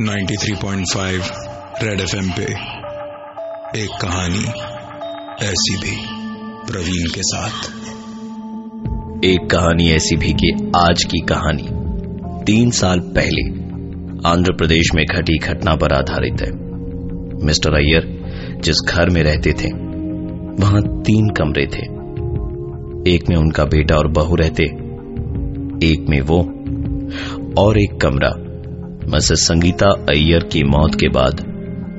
93.5 red FM पे एक कहानी ऐसी भी प्रवीण के साथ। एक कहानी ऐसी भी कि आज की कहानी तीन साल पहले आंध्र प्रदेश में घटी घटना पर आधारित है। मिस्टर अय्यर जिस घर में रहते थे, वहाँ तीन कमरे थे। एक में उनका बेटा और बहू रहते, एक में वो और एक कमरा। मिसेस संगीता अय्यर की मौत के बाद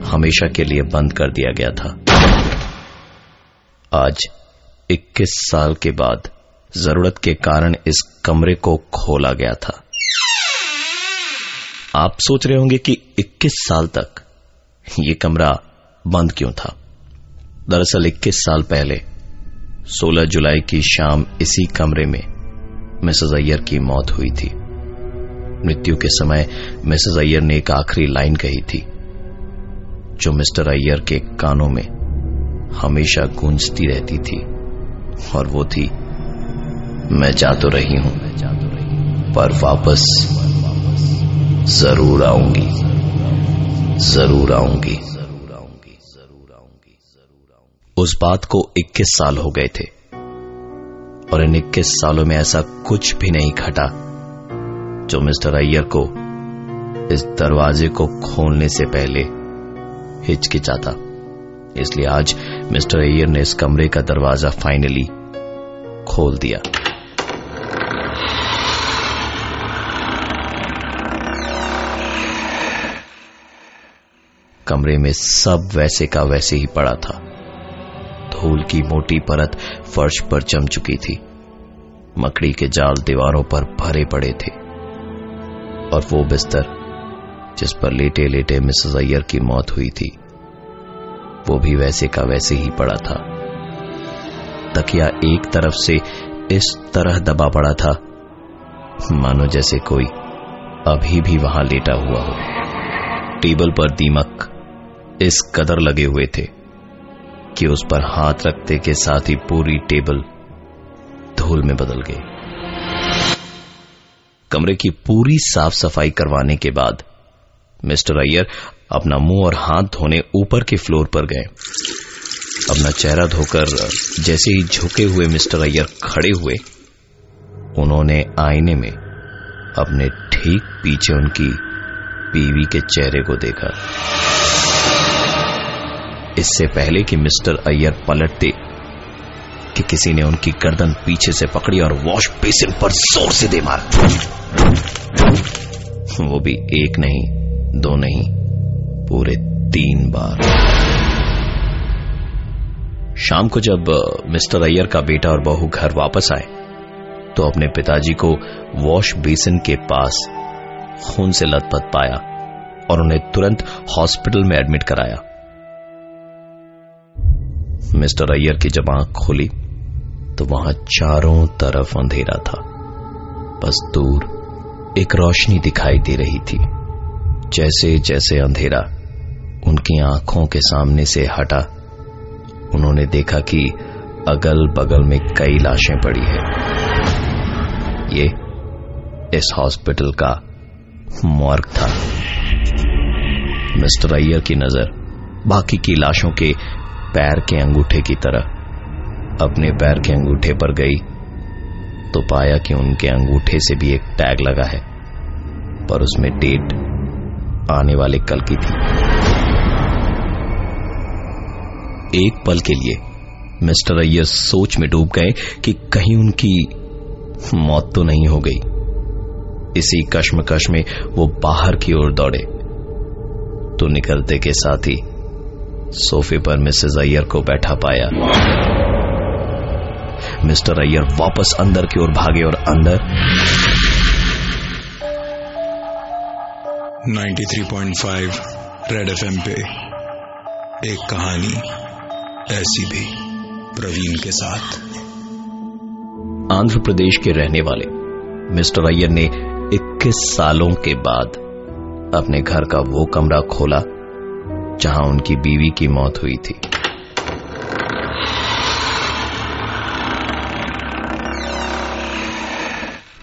हमेशा के लिए बंद कर दिया गया था। आज 21 साल के बाद, ज़रूरत के कारण इस कमरे को खोला गया था। आप सोच रहे होंगे कि 21 साल तक ये कमरा बंद क्यों था? दरअसल 21 साल पहले 16 जुलाई की शाम इसी कमरे में मिसेज अय्यर की मौत हुई थी। मृत्यु के समय मिसेस अय्यर ने एक आखिरी लाइन कही थी, जो मिस्टर अय्यर के कानों में हमेशा गूंजती रहती थी, और वो थी, मैं जा तो रही हूँ, पर वापस ज़रूर आऊँगी ज़रूर आऊँगी ज़रूर आऊँगी ज़रूर आऊँगी ज़रूर आऊँगी उस बात को 21 साल हो गए थे, और इन 21 सालों में ऐसा कुछ भी नहीं घटा। जो मिस्टर अय्यर को, इस दरवाजे को खोलने से पहले हिचकिचाता। इसलिए आज मिस्टर अय्यर ने इस कमरे का दरवाज़ा फाइनली खोल दिया। कमरे में सब वैसे का वैसे ही पड़ा था। धूल की मोटी परत फर्श पर जम चुकी थी। मकड़ी के जाल दीवारों पर भरे पड़े थे। और वो बिस्तर, जिस पर लेटे लेटे मिसेस अय्यर की मौत हुई थी, वो भी वैसे का वैसे ही पड़ा था। तकिया एक तरफ़ से इस तरह दबा पड़ा था, मानो जैसे कोई अभी भी वहाँ लेटा हुआ हो। टेबल पर दीमक इस कदर लगे हुए थे कि उस पर हाथ रखते के साथ ही पूरी टेबल धूल में बदल गई। कमरे की पूरी साफ़ सफ़ाई करवाने के बाद, मिस्टर अय्यर अपना मुँह और हाथ धोने ऊपर के फ्लोर पर गए। अपना चेहरा धोकर, जैसे ही झुके हुए मिस्टर अय्यर खड़े हुए, उन्होंने आईने में अपने ठीक पीछे उनकी बीवी के चेहरे को देखा। इससे पहले कि मिस्टर अय्यर पलटते कि किसी ने उनकी गर्दन पीछे से पकड़ी और वॉश बेसिन पर ज़ोर से दे मारा। वो भी एक नहीं, दो नहीं, पूरे तीन बार। शाम को जब मिस्टर अय्यर का बेटा और बहू घर वापस आए तो अपने पिताजी को वॉश बेसिन के पास खून से लथपथ पाया और उन्हें तुरंत हॉस्पिटल में एडमिट कराया। मिस्टर अय्यर की जब आँख खुली तो वहाँ चारों तरफ़ अंधेरा था, बस दूर। एक रोशनी दिखाई दे रही थी। जैसे जैसे अंधेरा उनकी आँखों के सामने से हटा, उन्होंने देखा कि अगल बगल में कई लाशें पड़ी है। ये इस हॉस्पिटल का मॉर्ग था। मिस्टर अय्यर की नज़र बाकी की लाशों के पैर के अंगूठे की तरह अपने पैर के अंगूठे पर गई। तो पाया कि उनके अंगूठे से भी एक टैग लगा है, पर उसमें डेट आने वाले कल की थी। एक पल के लिए मिस्टर अय्यर सोच में डूब गए कि कहीं उनकी मौत तो नहीं हो गई। इसी कश्मकश में वो बाहर की ओर दौड़े। तो निकलते के साथ ही सोफे पर मिसेज अय्यर को बैठा पाया। मिस्टर अय्यर वापस अंदर की ओर भागे और अंदर। 93.5 रेड एफएम पे एक कहानी ऐसी भी प्रवीण के साथ। आंध्र प्रदेश के रहने वाले मिस्टर अय्यर ने 21 सालों के बाद अपने घर का वो कमरा खोला जहाँ उनकी बीवी की मौत हुई थी।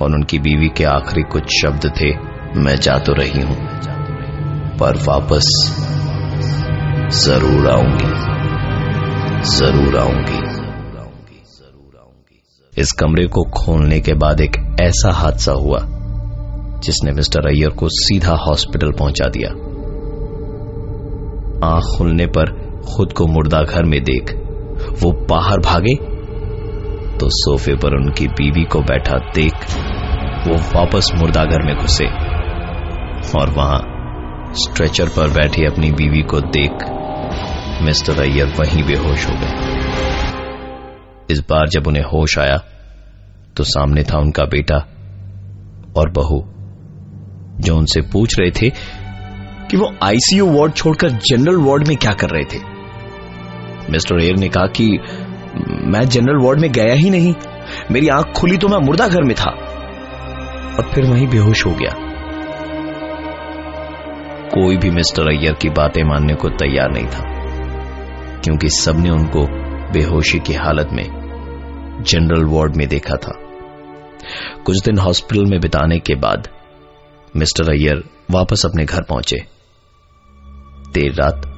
और उनकी बीवी के आखिरी कुछ शब्द थे, मैं जा तो रही हूँ, पर वापस ज़रूर आऊँगी ज़रूर आऊँगी, इस कमरे को खोलने के बाद एक ऐसा हादसा हुआ, जिसने मिस्टर अय्यर को सीधा हॉस्पिटल पहुँचा दिया। आँख खुलने पर खुद को मुर्दा घर में देख, वो बाहर भागे तो सोफे पर उनकी बीवी को बैठा देख वो वापस मुर्दाघर में घुसे और वहाँ स्ट्रेचर पर बैठी अपनी बीवी को देख मिस्टर अय्यर वहीं बेहोश हो गए। इस बार जब उन्हें होश आया तो सामने था उनका बेटा और बहू, जो उनसे पूछ रहे थे कि वो आईसीयू वार्ड छोड़कर जनरल वार्ड में क्या कर रहे थे। मिस्टर एयर ने कहा कि मैं जनरल वार्ड में गया ही नहीं, मेरी आँख खुली तो मैं मुर्दा घर में था। और फिर वहीं बेहोश हो गया। कोई भी मिस्टर अय्यर की बातें मानने को तैयार नहीं था, क्योंकि सबने उनको बेहोशी की हालत में जनरल वार्ड में देखा था। कुछ दिन हॉस्पिटल में बिताने के बाद मिस्टर अय्यर वापस अपने घर पहुँचे। देर रात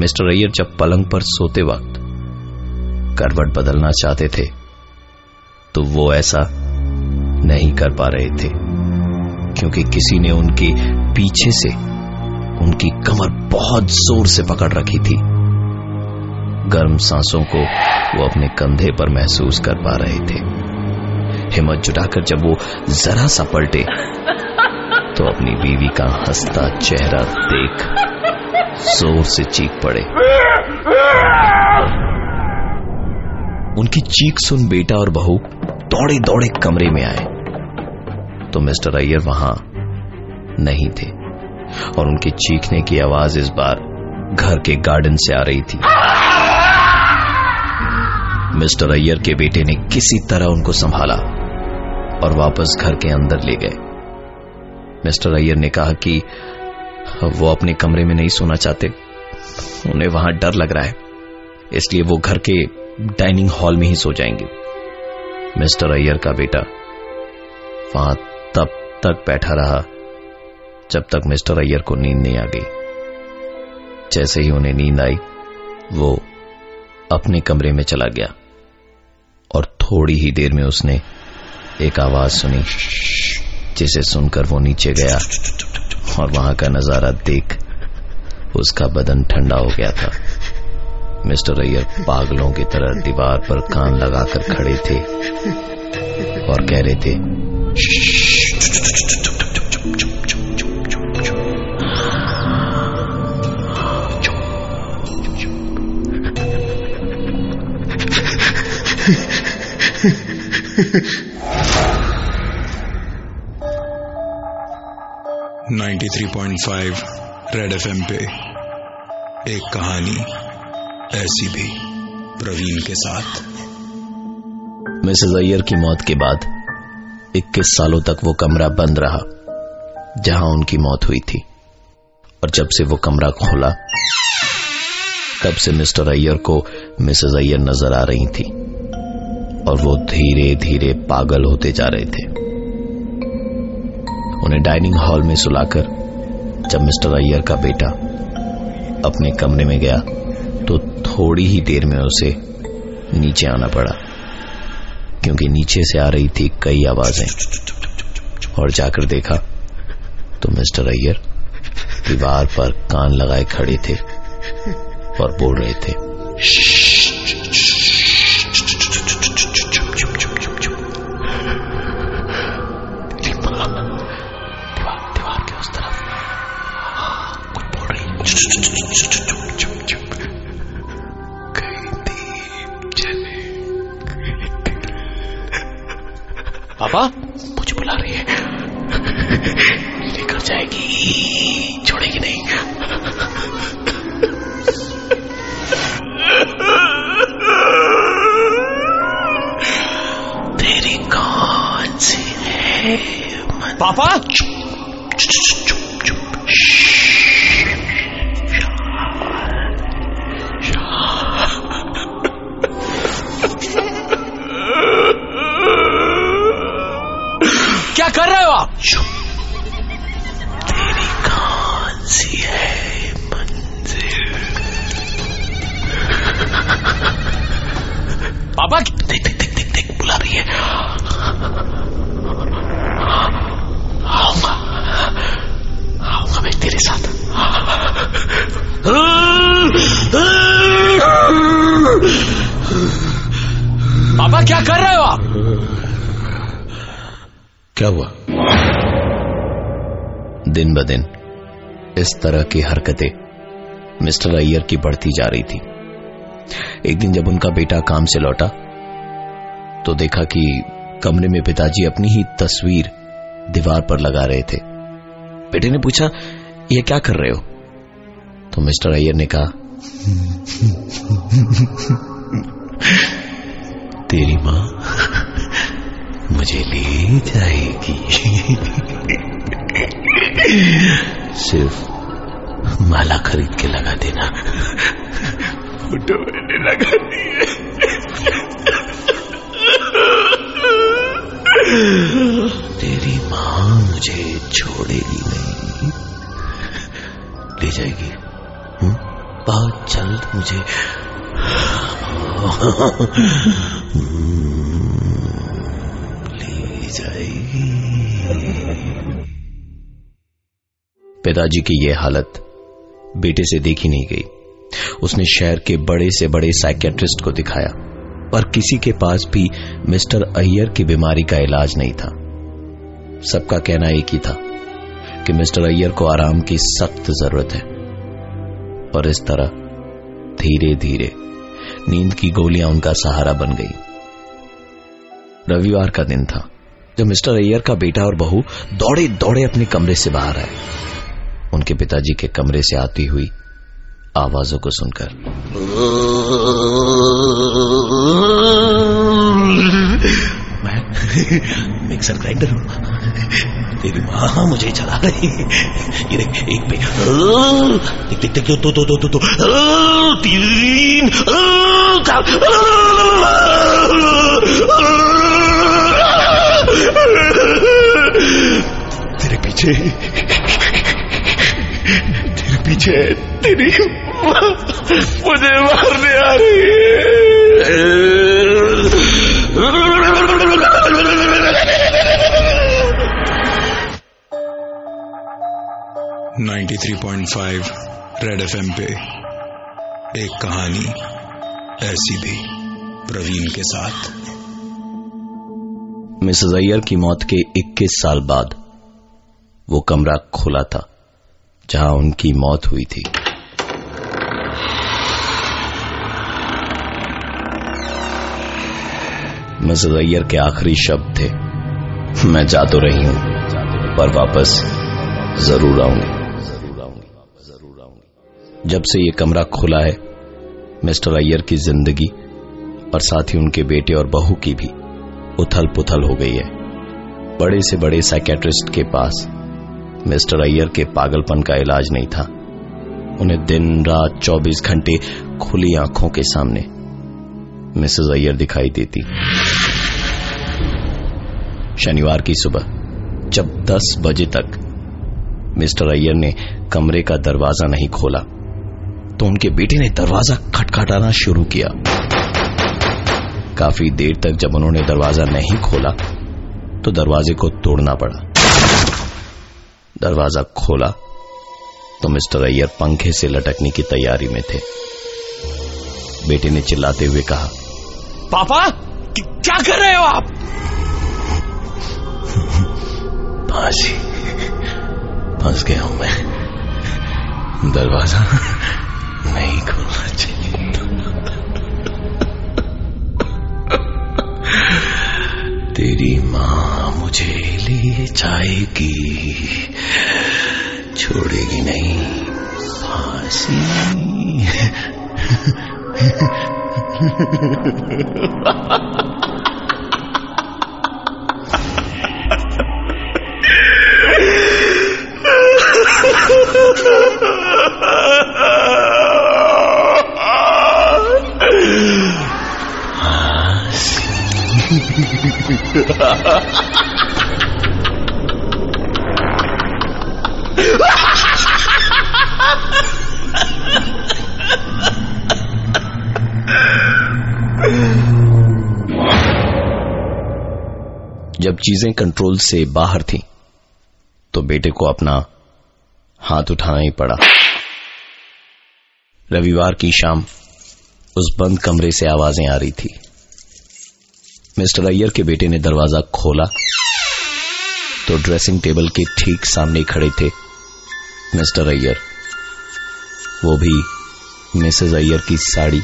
मिस्टर अय्यर जब पलंग पर सोते वक्त करवट बदलना चाहते थे तो वो ऐसा नहीं कर पा रहे थे, क्योंकि किसी ने उनके पीछे से उनकी कमर बहुत ज़ोर से पकड़ रखी थी। गर्म सांसों को वो अपने कंधे पर महसूस कर पा रहे थे। हिम्मत जुटाकर जब वो जरा सा पलटे तो अपनी बीवी का हंसता चेहरा देख ज़ोर से चीख पड़े। उनकी चीख सुन बेटा और बहू दौड़े दौड़े कमरे में आए। तो मिस्टर अय्यर वहाँ नहीं थे और उनके चीखने की आवाज़ इस बार घर के गार्डन से आ रही थी। मिस्टर अय्यर के बेटे ने किसी तरह उनको संभाला और वापस घर के अंदर ले गए। मिस्टर अय्यर ने कहा कि वो अपने कमरे में नहीं सोना चाहते। उन्हें वहाँ डर लग रहा है, इसलिए वो घर के डाइनिंग हॉल में ही सो जाएँगे। मिस्टर अय्यर का बेटा वहाँ तक बैठा रहा, जब तक मिस्टर अय्यर को नींद नहीं आ गई। जैसे ही उन्हें नींद आई, वो अपने कमरे में चला गया और थोड़ी ही देर में उसने एक आवाज़ सुनी, जिसे सुनकर वो नीचे गया और वहाँ का नज़ारा देख उसका बदन ठंडा हो गया था। मिस्टर अय्यर पागलों की तरह दीवार पर कान लगाकर खड़े थे और कह रहे थे ninety three point five red FM पे एक कहानी ऐसी भी प्रवीण के साथ। मिसेज अय्यर की मौत के बाद 21 सालों तक वो कमरा बंद रहा, जहाँ उनकी मौत हुई थी। और जब से वो कमरा खोला, तब से मिस्टर अय्यर को मिसेज अय्यर नज़र आ रही थी। और वो धीरे धीरे पागल होते जा रहे थे। उन्हें डाइनिंग हॉल में सुलाकर, जब मिस्टर अय्यर का बेटा अपने कमरे में गया तो थोड़ी ही देर में उसे नीचे आना पड़ा, क्योंकि नीचे से आ रही थी कई आवाज़ें। और जाकर देखा तो मिस्टर अय्यर दीवार पर कान लगाए खड़े थे और बोल रहे थे मुझे बुला रही है। लेकर जाएगी। छोड़ेगी नहीं। तेरी कौन सी है? पापा? क्या कर रहे हो आप? क्या हुआ? दिन ब दिन इस तरह की हरकतें मिस्टर अय्यर की बढ़ती जा रही थी। एक दिन जब उनका बेटा काम से लौटा तो देखा कि कमरे में पिताजी अपनी ही तस्वीर दीवार पर लगा रहे थे। बेटे ने पूछा यह क्या कर रहे हो? तो मिस्टर अय्यर ने कहा तेरी माँ मुझे ले जाएगी। सिर्फ़ माला खरीद के लगा देना। फ़ोटो मैंने लगा दी है। तेरी माँ मुझे छोड़ेगी नहीं। ले जाएगी। हुँ? बहुत जल्द मुझे पिताजी की यह हालत बेटे से देखी नहीं गई। उसने शहर के बड़े से बड़े साइकेट्रिस्ट को दिखाया पर किसी के पास भी मिस्टर अय्यर की बीमारी का इलाज नहीं था। सबका कहना एक ही था कि मिस्टर अय्यर को आराम की सख्त ज़रूरत है, और इस तरह धीरे धीरे नींद की गोलियाँ उनका सहारा बन गई। रविवार का दिन था। जब मिस्टर अय्यर का बेटा और बहू दौड़े दौड़े अपने कमरे से बाहर आए उनके पिताजी के कमरे से आती हुई आवाजों को सुनकर। मैं मिक्सर ग्राइंडर हूँ। तेरी माँ मुझे चला रही ये देख, एक पे देख देख देख, दो दो दो दो दो, तीन, तेरे पीछे तेरे पीछे तेरी मुझे मारने आ रही है। 93.5 रेड एफएम पे एक कहानी ऐसी भी प्रवीण के साथ। मिसेस अय्यर की मौत के 21 साल बाद वो कमरा खुला था, जहाँ उनकी मौत हुई थी। मिसेस अय्यर के आखिरी शब्द थे, मैं जा तो रही हूँ, पर वापस ज़रूर आऊँगी। जब से ये कमरा खुला है, मिस्टर अय्यर की ज़िंदगी और साथ ही उनके बेटे और बहू की भी उथल पुथल हो गई है। बड़े से बड़े साइकेट्रिस्ट के पास मिस्टर अय्यर के पागलपन का इलाज नहीं था। उन्हें दिन, रात 24 घंटे खुली आँखों के सामने मिसेज अय्यर दिखाई देती। शनिवार की सुबह, जब 10 बजे तक मिस्टर अय्यर ने कमरे का दरवाज़ा नहीं खोला तो उनके बेटे ने दरवाज़ा खटखटाना शुरू किया। काफ़ी देर तक जब उन्होंने दरवाज़ा नहीं खोला तो दरवाजे को तोड़ना पड़ा। दरवाज़ा खोला तो मिस्टर अय्यर पंखे से लटकने की तैयारी में थे। बेटे ने चिल्लाते हुए कहा पापा क्या कर रहे हो आप? फांसी फंस गया हूँ मैं। दरवाज़ा नहीं खोलना चाहिए तेरी माँ मुझे ले जाएगी छोड़ेगी नहीं फांसी जब चीज़ें कंट्रोल से बाहर थीं, तो बेटे को अपना हाथ उठाना ही पड़ा। रविवार की शाम उस बंद कमरे से आवाज़ें आ रही थी। मिस्टर अय्यर के बेटे ने दरवाज़ा खोला तो ड्रेसिंग टेबल के ठीक सामने खड़े थे मिस्टर अय्यर। वो भी मिसेज अय्यर की साड़ी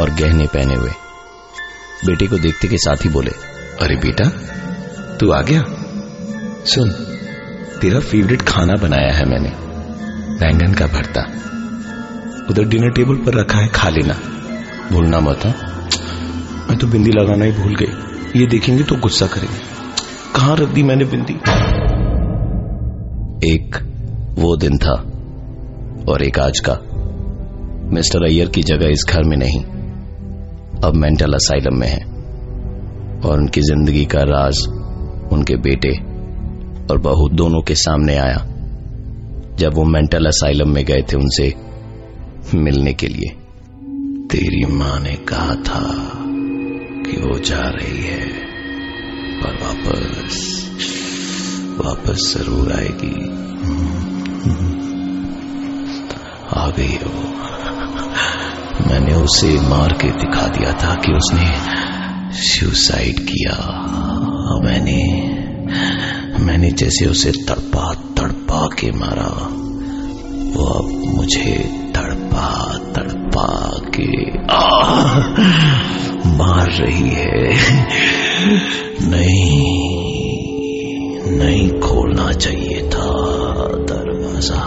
और गहने पहने हुए। बेटे को देखते के साथ ही बोले, अरे बेटा, तू आ गया? सुन, तेरा फेवरेट खाना बनाया है मैंने, बैंगन का भरता। उधर डिनर टेबल पर रखा है खा लेना, भूलना मत, है? मैं तो बिंदी लगाना ही भूल गई। ये देखेंगे तो गुस्सा करेंगे। कहाँ रख दी मैंने बिंदी? एक वो दिन था और एक आज का। मिस्टर अय्यर की जगह इस घर में नहीं। अब मेंटल असाइलम में है और उनकी ज़िंदगी का राज उनके बेटे और बहू दोनों के सामने आया जब वो मेंटल असाइलम में गए थे उनसे मिलने के लिए। तेरी माँ ने कहा था कि वो जा रही है पर वापस वापस ज़रूर आएगी। आ गई वो मैंने उसे मार के दिखा दिया था कि उसने सुसाइड किया। मैंने मैंने जैसे उसे तड़पा तड़पा के मारा वो अब मुझे तड़पा तड़पा के आ, मार रही है। नहीं नहीं खोलना चाहिए था, दरवाज़ा।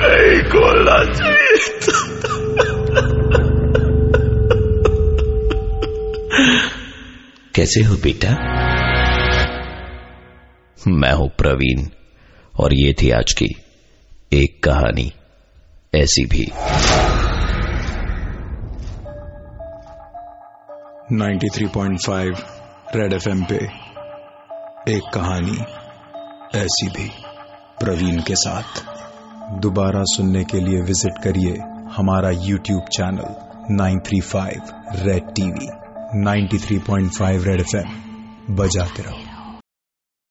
नहीं खोलना चाहिए कैसे हो बेटा? मैं हूँ प्रवीण, और ये थी आज की एक कहानी। ऐसी भी 93.5 रेड एफएम पे एक कहानी ऐसी भी प्रवीण के साथ। दोबारा सुनने के लिए विज़िट करिए हमारा YouTube channel 935 red TV 93.5 red FM बजाते रहो।